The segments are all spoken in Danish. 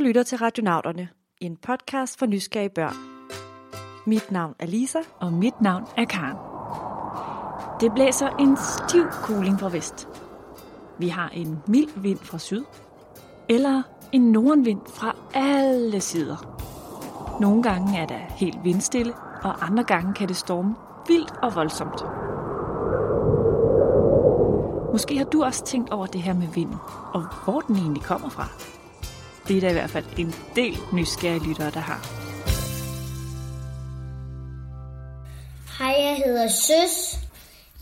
lytter til Radionauterne, en podcast for nysgerrige børn. Mit navn er Lisa. Og mit navn er Karen. Det blæser en stiv kuling fra vest. Vi har en mild vind fra syd. Eller en nordenvind fra alle sider. Nogle gange er der helt vindstille, og andre gange kan det storme vildt og voldsomt. Måske har du også tænkt over det her med vinden, og hvor den egentlig kommer fra. Det er der i hvert fald en del nysgerrige lyttere, der har. Hej, jeg hedder Søs.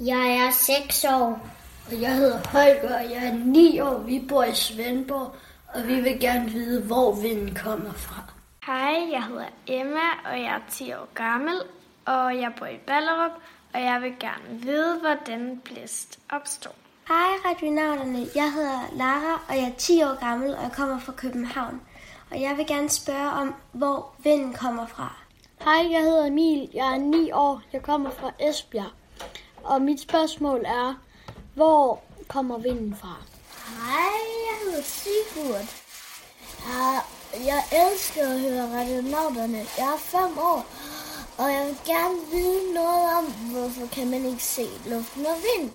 Jeg er 6 år. Og jeg hedder Holger, og jeg er 9 år. Vi bor i Svendborg, og vi vil gerne vide, hvor vinden kommer fra. Hej, jeg hedder Emma, og jeg er 10 år gammel, og jeg bor i Ballerup, og jeg vil gerne vide, hvordan blæst opstår. Hej radionauterne, jeg hedder Lara, og jeg er 10 år gammel, og jeg kommer fra København. Og jeg vil gerne spørge om, hvor vinden kommer fra. Hej, jeg hedder Emil, jeg er 9 år, jeg kommer fra Esbjerg. Og mit spørgsmål er, hvor kommer vinden fra? Hej, jeg hedder Sigurd. Jeg, jeg elsker at høre radionauterne. Jeg er 5 år, og jeg vil gerne vide noget om, hvorfor kan man ikke se luften og vind.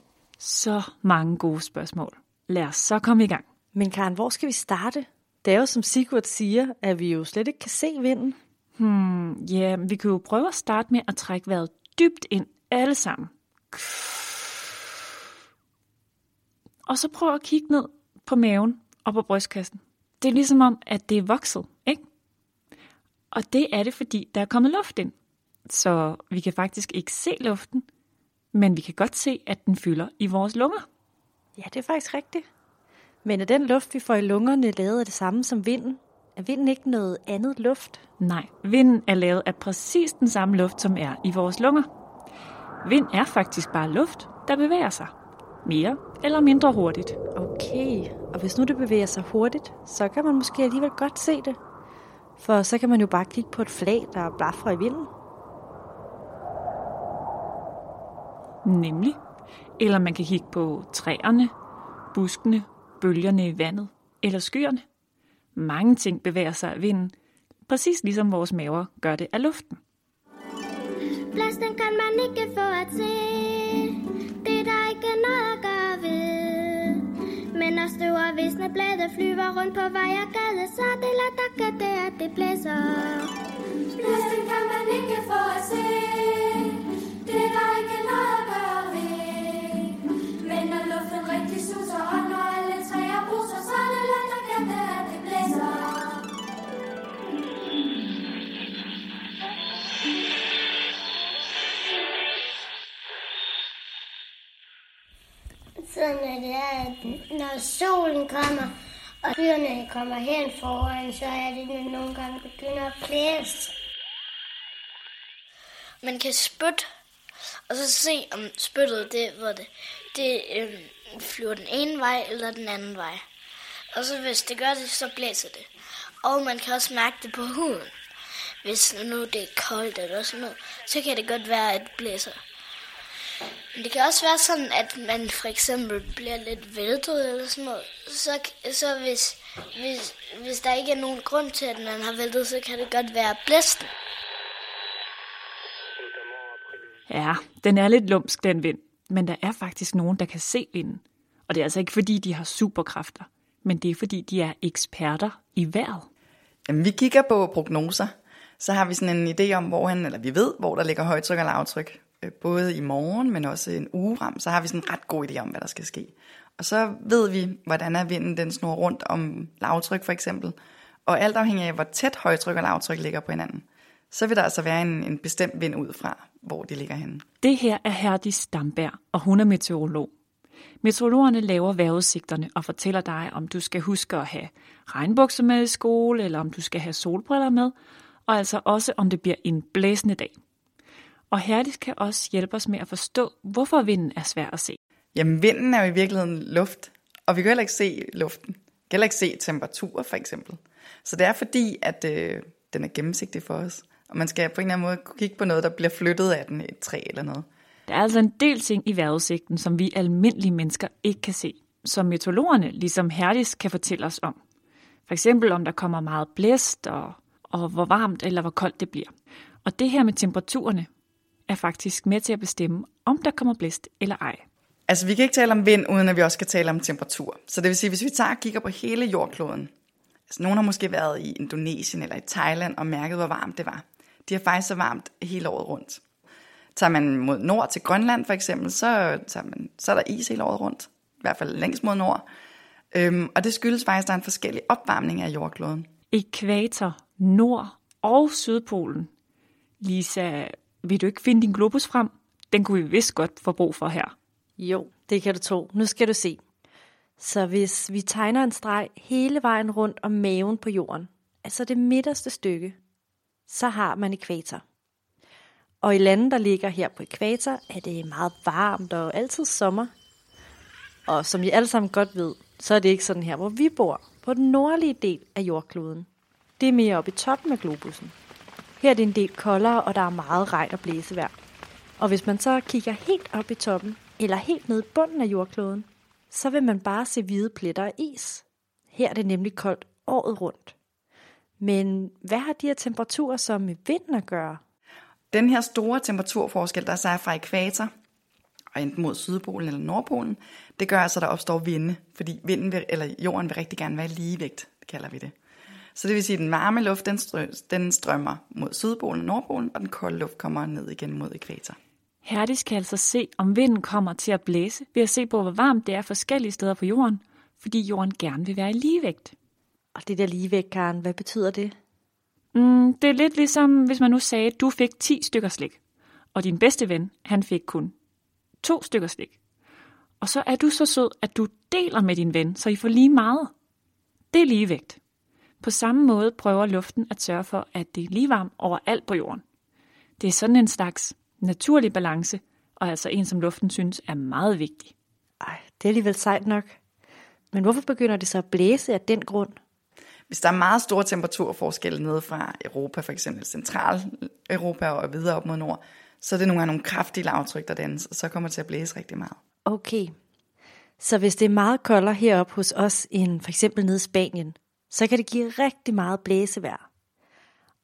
Så mange gode spørgsmål. Lad os så komme i gang. Men Karen, hvor skal vi starte? Det er jo som Sigurd siger, at vi jo slet ikke kan se vinden. Hmm, ja, vi kan jo prøve at starte med at trække vejret dybt ind alle sammen. Og så prøv at kigge ned på maven og på brystkassen. Det er ligesom om, at det er vokset, ikke? Og det er det, fordi der er kommet luft ind. Så vi kan faktisk ikke se luften, men vi kan godt se, at den fylder i vores lunger. Ja, det er faktisk rigtigt. Men er den luft, vi får i lungerne, lavet af det samme som vinden? Er vinden ikke noget andet luft? Nej, vinden er lavet af præcis den samme luft, som er i vores lunger. Vind er faktisk bare luft, der bevæger sig. Mere eller mindre hurtigt. Okay, og hvis nu det bevæger sig hurtigt, så kan man måske alligevel godt se det. For så kan man jo bare kigge på et flag, der blaffer i vinden. Nemlig. Eller man kan kigge på træerne, buskene, bølgerne i vandet eller skyerne. Mange ting bevæger sig af vinden, præcis ligesom vores maver gør det af luften. Blæsten kan man ikke få at se. Det er der ikke noget at gøre ved. Men når støv og visne blade flyver rundt på vej og gade, så er det lader takke det, at det blæser. Blæsten kan man ikke få at se. Det er der ikke noget at gøre ved. Men når luften rigtig suser, og når alle træer bruser, så er det let at at det blæser. Sådan er det, at når solen kommer, og skyerne kommer hen foran, så er det, når nogle gange begynder at blæse. Man kan spytte, og så se, om spyttet, det, hvor det, det øh, flyver den ene vej eller den anden vej. Og så hvis det gør det, så blæser det. Og man kan også mærke det på huden. Hvis nu det er koldt eller sådan noget, så kan det godt være, at det blæser. Men det kan også være sådan, at man for eksempel bliver lidt væltet eller sådan noget. Så, så hvis, hvis, hvis der ikke er nogen grund til, at man har væltet, så kan det godt være blæsten. Ja, den er lidt lumsk, den vind. Men der er faktisk nogen, der kan se vinden. Og det er altså ikke, fordi de har superkræfter, men det er, fordi de er eksperter i vejret. Jamen, vi kigger på prognoser. Så har vi sådan en idé om, hvor han, eller vi ved, hvor der ligger højtryk og lavtryk. Øh, både i morgen, men også en uge frem, så har vi sådan en ret god idé om, hvad der skal ske. Og så ved vi, hvordan er vinden, den snor rundt om lavtryk for eksempel. Og alt afhængig af, hvor tæt højtryk og lavtryk ligger på hinanden, så vil der altså være en, en bestemt vind ud fra, hvor de ligger henne. Det her er Herdis Stamberg, og hun er meteorolog. Meteorologerne laver vejrudsigterne og fortæller dig, om du skal huske at have regnbukser med i skole, eller om du skal have solbriller med, og altså også om det bliver en blæsende dag. Og Herdis kan også hjælpe os med at forstå, hvorfor vinden er svær at se. Jamen, vinden er jo i virkeligheden luft, og vi kan heller ikke se luften. Vi kan heller ikke se temperatur, for eksempel. Så det er fordi, at øh, den er gennemsigtig for os. Og man skal på en eller anden måde kunne kigge på noget, der bliver flyttet af den, et træ eller noget. Der er altså en del ting i vejrudsigten, som vi almindelige mennesker ikke kan se, som meteorologerne, ligesom Herdis, kan fortælle os om. For eksempel om der kommer meget blæst, og, og hvor varmt eller hvor koldt det bliver. Og det her med temperaturerne er faktisk med til at bestemme, om der kommer blæst eller ej. Altså, vi kan ikke tale om vind, uden at vi også skal tale om temperatur. Så det vil sige, hvis vi tager og kigger på hele jordkloden, altså nogen har måske været i Indonesien eller i Thailand og mærket, hvor varmt det var. De har faktisk så varmt hele året rundt. Tager man mod nord til Grønland for eksempel, så, tager man, så er der is hele året rundt. I hvert fald længst mod nord. Øhm, og det skyldes faktisk, at der er en forskellig opvarmning af jordkloden. Ekvator, Nord og Sydpolen. Lisa, vil du ikke finde din globus frem? Den kunne vi vist godt få brug for her. Jo, det kan du tro. Nu skal du se. Så hvis vi tegner en streg hele vejen rundt om maven på jorden, altså det midterste stykke, så har man ekvator. Og i lande, der ligger her på ekvator, er det meget varmt og altid sommer. Og som I alle sammen godt ved, så er det ikke sådan her, hvor vi bor, på den nordlige del af jordkloden. Det er mere oppe i toppen af globussen. Her er det en del koldere, og der er meget regn og blæsevejr. Og hvis man så kigger helt op i toppen, eller helt ned i bunden af jordkloden, så vil man bare se hvide pletter af is. Her er det nemlig koldt året rundt. Men hvad har de her temperaturer så med vinden at gøre? Den her store temperaturforskel, der så er fra ekvator, og enten mod Sydpolen eller Nordpolen, det gør altså, at der opstår vinde, fordi vinden vil, eller jorden vil rigtig gerne være ligevægt, kalder vi det. Så det vil sige, at den varme luft, den, strø, den strømmer mod Sydpolen og Nordpolen, og den kolde luft kommer ned igen mod ekvator. Herdis kan altså se, om vinden kommer til at blæse ved at se på, hvor varmt det er forskellige steder på jorden, fordi jorden gerne vil være i ligevægt. Og det der ligevægt, Karen, hvad betyder det? Mm, det er lidt ligesom, hvis man nu sagde, at du fik 10 stykker slik, og din bedste ven, han fik kun to stykker slik. Og så er du så sød, at du deler med din ven, så I får lige meget. Det er ligevægt. På samme måde prøver luften at sørge for, at det er lige varmt overalt på jorden. Det er sådan en slags naturlig balance, og altså en, som luften synes er meget vigtig. Ej, det er alligevel sejt nok. Men hvorfor begynder det så at blæse af den grund? Hvis der er meget store temperaturforskelle nede fra Europa, for eksempel Central Europa og videre op mod nord, så er det nogle gange nogle kraftige lavtryk, der dannes, og så kommer det til at blæse rigtig meget. Okay. Så hvis det er meget koldere heroppe hos os end for eksempel nede i Spanien, så kan det give rigtig meget blæsevejr.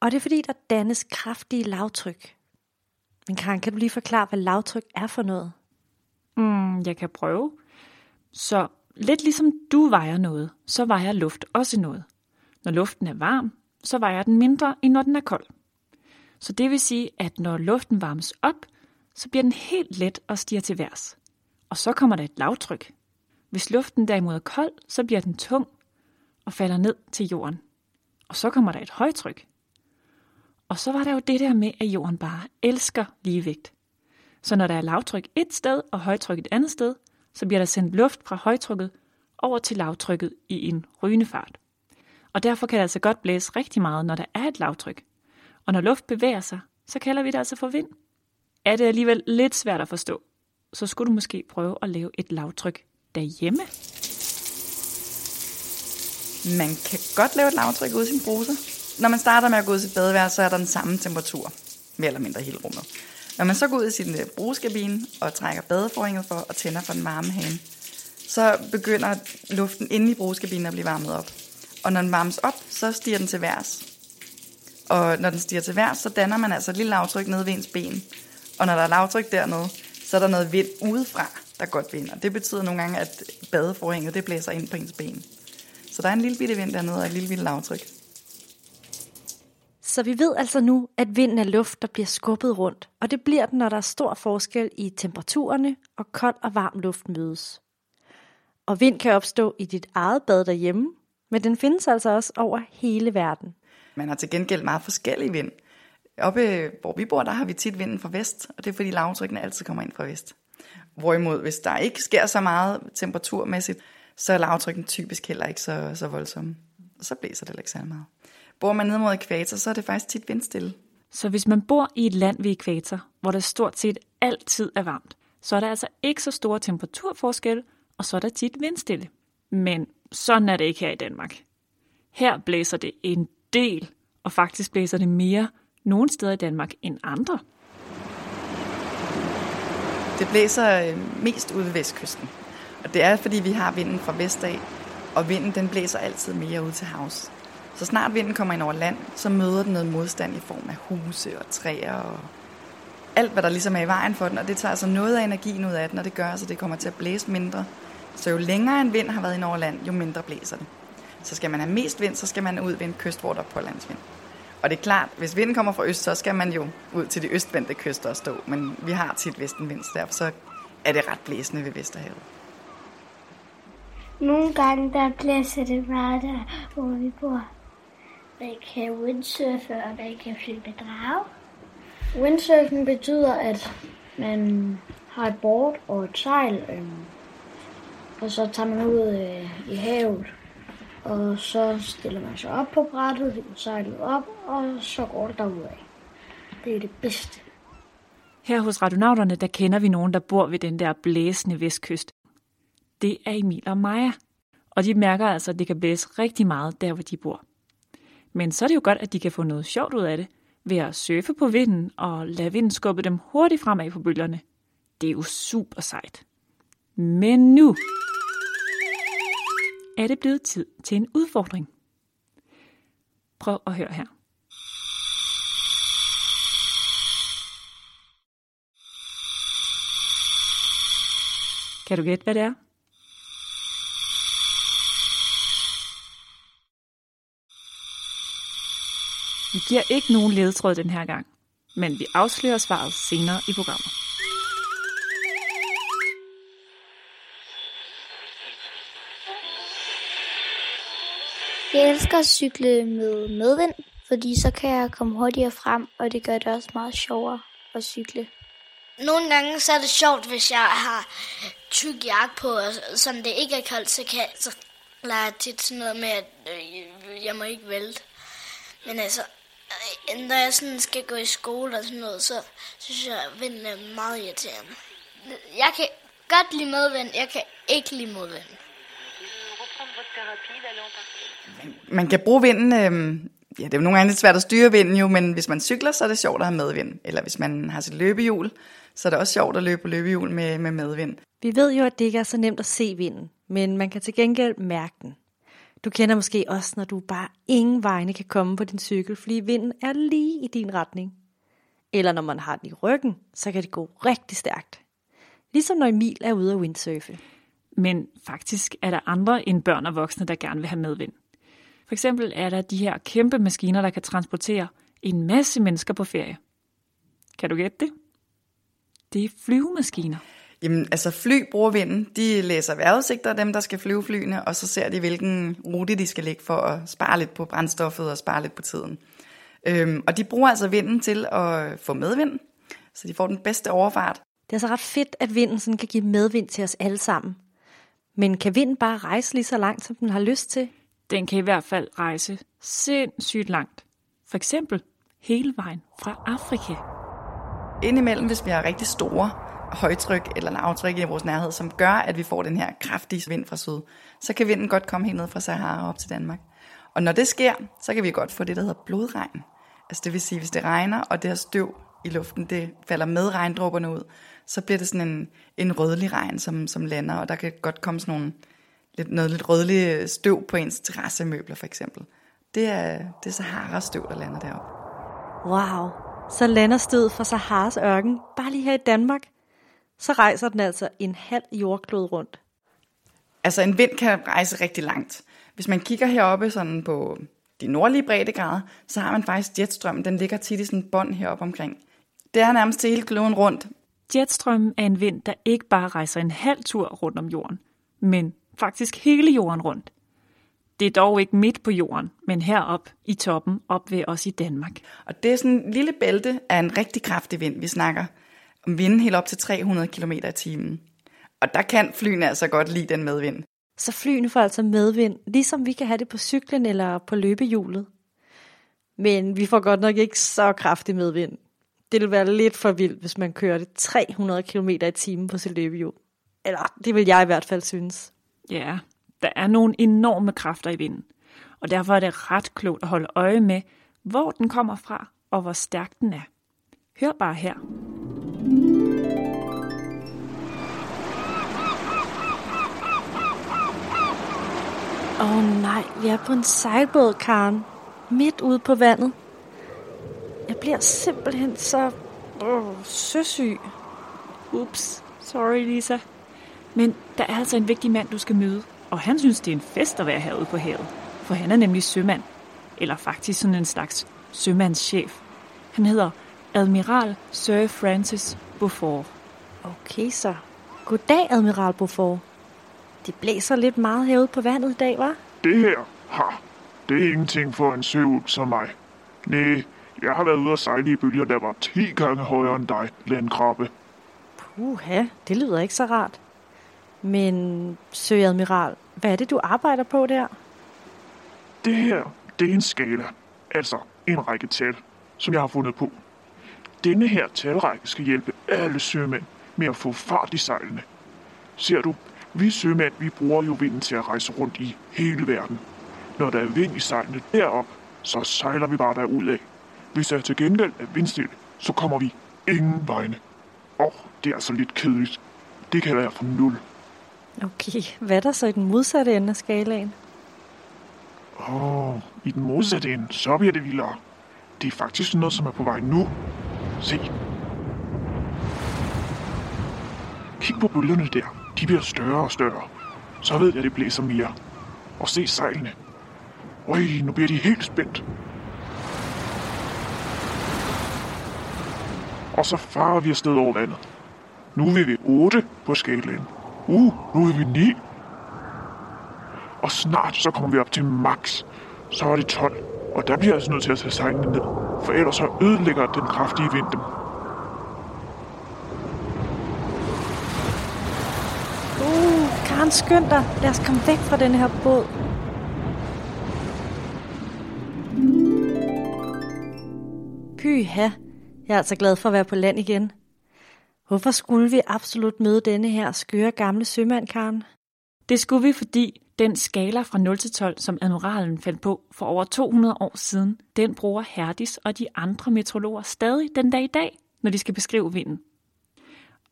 Og det er fordi, der dannes kraftige lavtryk. Men Karen, kan du lige forklare, hvad lavtryk er for noget? Mm, jeg kan prøve. Så lidt ligesom du vejer noget, så vejer luft også noget. Når luften er varm, så vejer den mindre, end når den er kold. Så det vil sige, at når luften varmes op, så bliver den helt let og stiger til værs. Og så kommer der et lavtryk. Hvis luften derimod er kold, så bliver den tung og falder ned til jorden. Og så kommer der et højtryk. Og så var der jo det der med, at jorden bare elsker ligevægt. Så når der er lavtryk et sted og højtryk et andet sted, så bliver der sendt luft fra højtrykket over til lavtrykket i en rygende fart. Og derfor kan det altså godt blæse rigtig meget, når der er et lavtryk. Og når luft bevæger sig, så kalder vi det altså for vind. Er det alligevel lidt svært at forstå, så skulle du måske prøve at lave et lavtryk derhjemme. Man kan godt lave et lavtryk ud i sin bruser. Når man starter med at gå ud i sit badeværelse, så er der den samme temperatur, mere eller mindre hele rummet. Når man så går ud i sin øh, brugskabine og trækker badeforhænget for og tænder for den varme hane, så begynder luften inde i brugskabinen at blive varmet op. Og når den varmes op, så stiger den til værs. Og når den stiger til værs, så danner man altså et lille lavtryk nede ved ens ben. Og når der er lavtryk dernede, så er der noget vind udefra, der godt vinder. Det betyder nogle gange, at badeforhænget det blæser ind på ens ben. Så der er en lille bitte vind dernede og et lille bitte lavtryk. Så vi ved altså nu, at vinden er luft, der bliver skubbet rundt, og det bliver den, når der er stor forskel i temperaturerne, og kold og varm luft mødes. Og vind kan opstå i dit eget bad derhjemme, men den findes altså også over hele verden. Man har til gengæld meget forskellig vind. Oppe, hvor vi bor, der har vi tit vinden fra vest, og det er fordi lavtrykkene altid kommer ind fra vest. Hvorimod, hvis der ikke sker så meget temperaturmæssigt, så er lavtrykken typisk heller ikke så, så voldsomme. Og så blæser det heller ikke så meget. Bor man ned mod ekvator, så er det faktisk tit vindstille. Så hvis man bor i et land ved ekvator, hvor det stort set altid er varmt, så er der altså ikke så store temperaturforskel, og så er der tit vindstille. Men sådan er det ikke her i Danmark. Her blæser det en del, og faktisk blæser det mere nogle steder i Danmark end andre. Det blæser øh, mest ude ved vestkysten. Og det er, fordi vi har vinden fra vest af. og vinden den blæser altid mere ud til havs. Så snart vinden kommer ind over land, så møder den noget modstand i form af huse og træer og alt, hvad der ligesom er i vejen for den, og det tager altså noget af energien ud af den, og det gør, så det kommer til at blæse mindre. Så jo længere en vind har været ind over land, jo mindre blæser det. Så skal man have mest vind, så skal man ud ved en kyst, hvor der er på landsvind. Og det er klart, hvis vinden kommer fra øst, så skal man jo ud til de østvendte kyster og stå. Men vi har tit vestenvind, så derfor så er det ret blæsende ved Vesterhavet. Nogle gange der blæser det bare der, hvor vi bor. Man kan windsurfe, og man kan flyve med drage. Windsurfing betyder, at man har et board og et sejl, øhm, og så tager man ud øh, i havet, og så stiller man sig op på brættet, sejler op, og så går det derudad. Det er det bedste. Her hos Radionauterne, der kender vi nogen, der bor ved den der blæsende vestkyst. Det er Emil og Maja. Og de mærker altså, at det kan blæse rigtig meget der, hvor de bor. Men så er det jo godt, at de kan få noget sjovt ud af det, ved at surfe på vinden og lade vinden skubbe dem hurtigt fremad på bølgerne. Det er jo super sejt. Men nu er det blevet tid til en udfordring. Prøv at høre her. Kan du gætte, hvad det er? Vi giver ikke nogen ledetråd den her gang, men vi afslører svaret senere i programmet. Jeg elsker at cykle med medvind, fordi så kan jeg komme hurtigere frem, og det gør det også meget sjovere at cykle. Nogle gange så er det sjovt, hvis jeg har tyk jakke på, og sådan det ikke er koldt, så, kan, så lader jeg tit sådan noget med, at øh, jeg må ikke vælte. Men altså, øh, når jeg sådan skal gå i skole og sådan noget, så synes jeg, at vinden er meget irriterende. Jeg kan godt lide modvind, jeg kan ikke lide modvind. Man kan bruge vinden, øh, ja det er jo nogle gange lidt svært at styre vinden jo, men hvis man cykler, så er det sjovt at have medvind. Eller hvis man har sit løbehjul, så er det også sjovt at løbe på løbehjul med, med medvind. Vi ved jo, at det ikke er så nemt at se vinden, men man kan til gengæld mærke den. Du kender måske også, når du bare ingen vegne kan komme på din cykel, fordi vinden er lige i din retning. Eller når man har den i ryggen, så kan det gå rigtig stærkt. Ligesom når Emil er ude at windsurfe. Men faktisk er der andre end børn og voksne, der gerne vil have medvind. For eksempel er der de her kæmpe maskiner, der kan transportere en masse mennesker på ferie. Kan du gætte det? Det er flyvemaskiner. Jamen, altså fly bruger vinden. De læser vejrudsigter, dem der skal flyve flyene, og så ser de, hvilken rute de skal ligge for at spare lidt på brændstoffet og spare lidt på tiden. Øhm, og de bruger altså vinden til at få medvind, så de får den bedste overfart. Det er altså ret fedt, at vinden sådan kan give medvind til os alle sammen. Men kan vinden bare rejse lige så langt, som den har lyst til? Den kan i hvert fald rejse sindssygt langt. For eksempel hele vejen fra Afrika. Indimellem, hvis vi har rigtig store højtryk eller lavtryk i vores nærhed, som gør, at vi får den her kraftige vind fra syd, så kan vinden godt komme helt ned fra Sahara op til Danmark. Og når det sker, så kan vi godt få det, der hedder blodregn. Altså det vil sige, hvis det regner, og det her støv i luften, det falder med regndråberne ud, så bliver det sådan en, en rødlig regn, som, som lander, og der kan godt komme sådan nogle, lidt, noget lidt rødlig støv på ens terrassemøbler for eksempel. Det er, det er Sahara-støv, der lander deroppe. Wow, så lander stødet fra Saharas ørken bare lige her i Danmark. Så rejser den altså en halv jordklode rundt. Altså en vind kan rejse rigtig langt. Hvis man kigger heroppe sådan på de nordlige breddegrader, så har man faktisk jetstrøm. Den ligger tit i sådan en bånd heroppe omkring. Det er nærmest hele kloden rundt. Jetstrømmen er en vind, der ikke bare rejser en halv tur rundt om jorden, men faktisk hele jorden rundt. Det er dog ikke midt på jorden, men herop i toppen, op ved os i Danmark. Og det er sådan en lille bælte af en rigtig kraftig vind, vi snakker om vinden helt op til 300 km i timen. Og der kan flyene altså godt lide den medvind. Så flyene får altså medvind, ligesom vi kan have det på cyklen eller på løbehjulet. Men vi får godt nok ikke så kraftig medvind. Det vil være lidt for vildt, hvis man kørte 300 km i timen på sit løbehjul. Eller det vil jeg i hvert fald synes. Ja, der er nogle enorme kræfter i vinden, og derfor er det ret klogt at holde øje med, hvor den kommer fra og hvor stærk den er. Hør bare her. Åh oh, nej, vi er på en sejlbåd, Karen. Midt ude på vandet. Jeg bliver simpelthen så oh, søsyg. Ups, sorry Lisa. Men der er altså en vigtig mand, du skal møde. Og han synes, det er en fest at være herude på havet. For han er nemlig sømand. Eller faktisk sådan en slags sømandschef. Han hedder Admiral Sir Francis Beaufort. Okay så. Goddag, Admiral Beaufort. Det blæser lidt meget herude på vandet i dag, var? Det her, ha, det er ingenting for en søulv som mig. Nej, jeg har været ude og sejle i bølger, der var 10 gange højere end dig, landkrabbe. Puha, det lyder ikke så rart. Men, Sø Admiral, hvad er det, du arbejder på der? Det her, det er en skala. Altså en række tal, som jeg har fundet på. Denne her talrække skal hjælpe alle sømænd med at få fart i sejlene. Ser du, vi sømænd, vi bruger jo vinden til at rejse rundt i hele verden. Når der er vind i sejlene derop, så sejler vi bare derud af. Hvis der til gengæld er vindstille, så kommer vi ingen vegne. Og det er altså lidt kedeligt. Det kan være for nul. Okay, hvad er der så i den modsatte ende af skalaen? Åh, oh, i den modsatte ende, så bliver det vildere. Det er faktisk noget, som er på vej nu. Se. Kig på bølgerne der. De bliver større og større. Så ved jeg, det blæser mere. Og se sejlene. Øj, nu bliver de helt spændt. Og så farer vi afsted over vandet. Nu er vi ved 8 på skalaen. Uh, nu er vi 9. Og snart så kommer vi op til max. Så er det 12. Og der bliver jeg altså nødt til at tage sejlene ned. For ellers så ødelægger den kraftige vind dem. Uh, Karen, skynd dig. Lad os komme væk fra den her båd. Pyha, jeg er altså glad for at være på land igen. Hvorfor skulle vi absolut møde denne her skøre gamle sømand, Karen? Det skulle vi, fordi den skala fra 0 til 12, som admiralen fandt på for over 200 år siden, den bruger Herdis og de andre meteorologer stadig den dag i dag, når de skal beskrive vinden.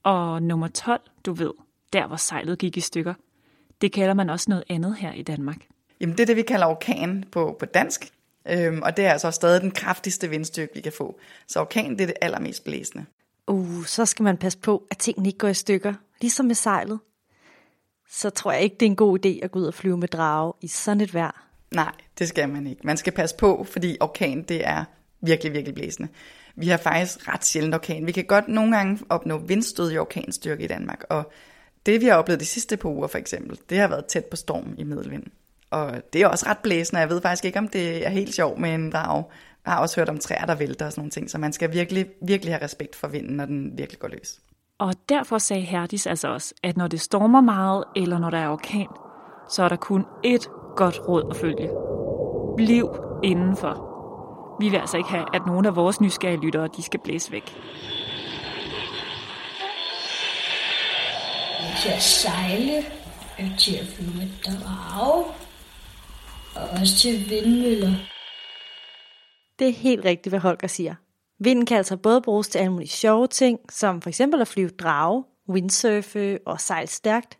Og nummer 12, du ved, der hvor sejlet gik i stykker, det kalder man også noget andet her i Danmark. Jamen det er det, vi kalder orkan på, på dansk. Øhm, og det er altså stadig den kraftigste vindstyrke, vi kan få. Så orkan det er det allermest blæsende. Uh, så skal man passe på, at tingene ikke går i stykker, ligesom med sejlet. Så tror jeg ikke, det er en god idé at gå ud og flyve med drage i sådan et vejr. Nej, det skal man ikke. Man skal passe på, fordi orkan det er virkelig, virkelig blæsende. Vi har faktisk ret sjældent orkan. Vi kan godt nogle gange opnå vindstød i orkanstyrke i Danmark, og det vi har oplevet de sidste par uger for eksempel, det har været tæt på storm i middelvind. Og det er også ret blæsende. Jeg ved faktisk ikke, om det er helt sjovt med en drag. Jeg har også hørt om træer, der vælter og sådan nogle ting. Så man skal virkelig, virkelig have respekt for vinden, når den virkelig går løs. Og derfor sagde Herdis altså også, at når det stormer meget, eller når der er orkan, så er der kun ét godt råd at følge. Bliv indenfor. Vi vil altså ikke have, at nogen af vores nysgerrige lyttere, de skal blæse væk. til at sejle, til at flyve med drage, og også til vindmøller. Det er helt rigtigt, hvad Holger siger. Vinden kan altså både bruges til alle mulige sjove ting, som for eksempel at flyve drage, windsurfe og sejle stærkt.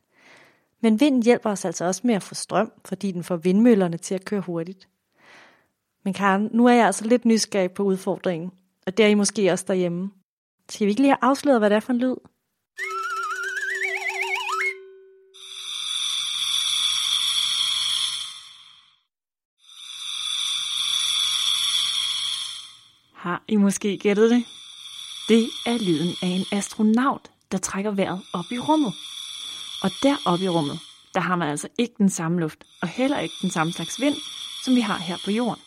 Men vinden hjælper os altså også med at få strøm, fordi den får vindmøllerne til at køre hurtigt. Men Karen, nu er jeg altså lidt nysgerrig på udfordringen, og det er I måske også derhjemme. Skal vi ikke lige have afsløret, hvad det er for en lyd? Har I måske gættet det? Det er lyden af en astronaut, der trækker vejret op i rummet. Og deroppe i rummet, der har man altså ikke den samme luft, og heller ikke den samme slags vind, som vi har her på jorden.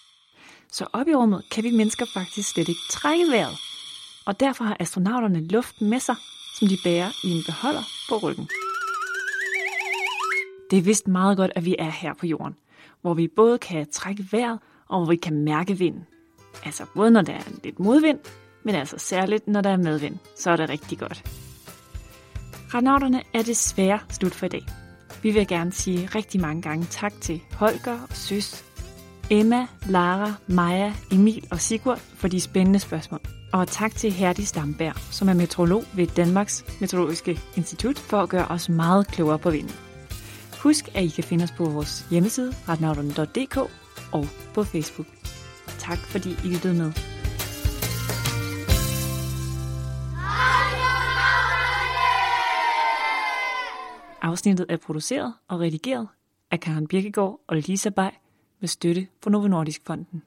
Så op i rummet kan vi mennesker faktisk slet ikke trække vejret. Og derfor har astronauterne luft med sig, som de bærer i en beholder på ryggen. Det er vist meget godt, at vi er her på jorden, hvor vi både kan trække vejret, og hvor vi kan mærke vinden. Altså både når der er lidt modvind, men altså særligt når der er medvind, så er det rigtig godt. Renauterne er desværre slut for i dag. Vi vil gerne sige rigtig mange gange tak til Holger og Søs, Emma, Lara, Maja, Emil og Sigurd for de spændende spørgsmål. Og tak til Herdi Stamberg, som er meteorolog ved Danmarks Meteorologiske Institut, for at gøre os meget klogere på vinden. Husk, at I kan finde os på vores hjemmeside, retnavlerne.dk og på Facebook. Tak fordi I lyttede med. Afsnittet er produceret og redigeret af Karen Birkegaard og Lisa Bay med støtte fra Novo Nordisk Fonden.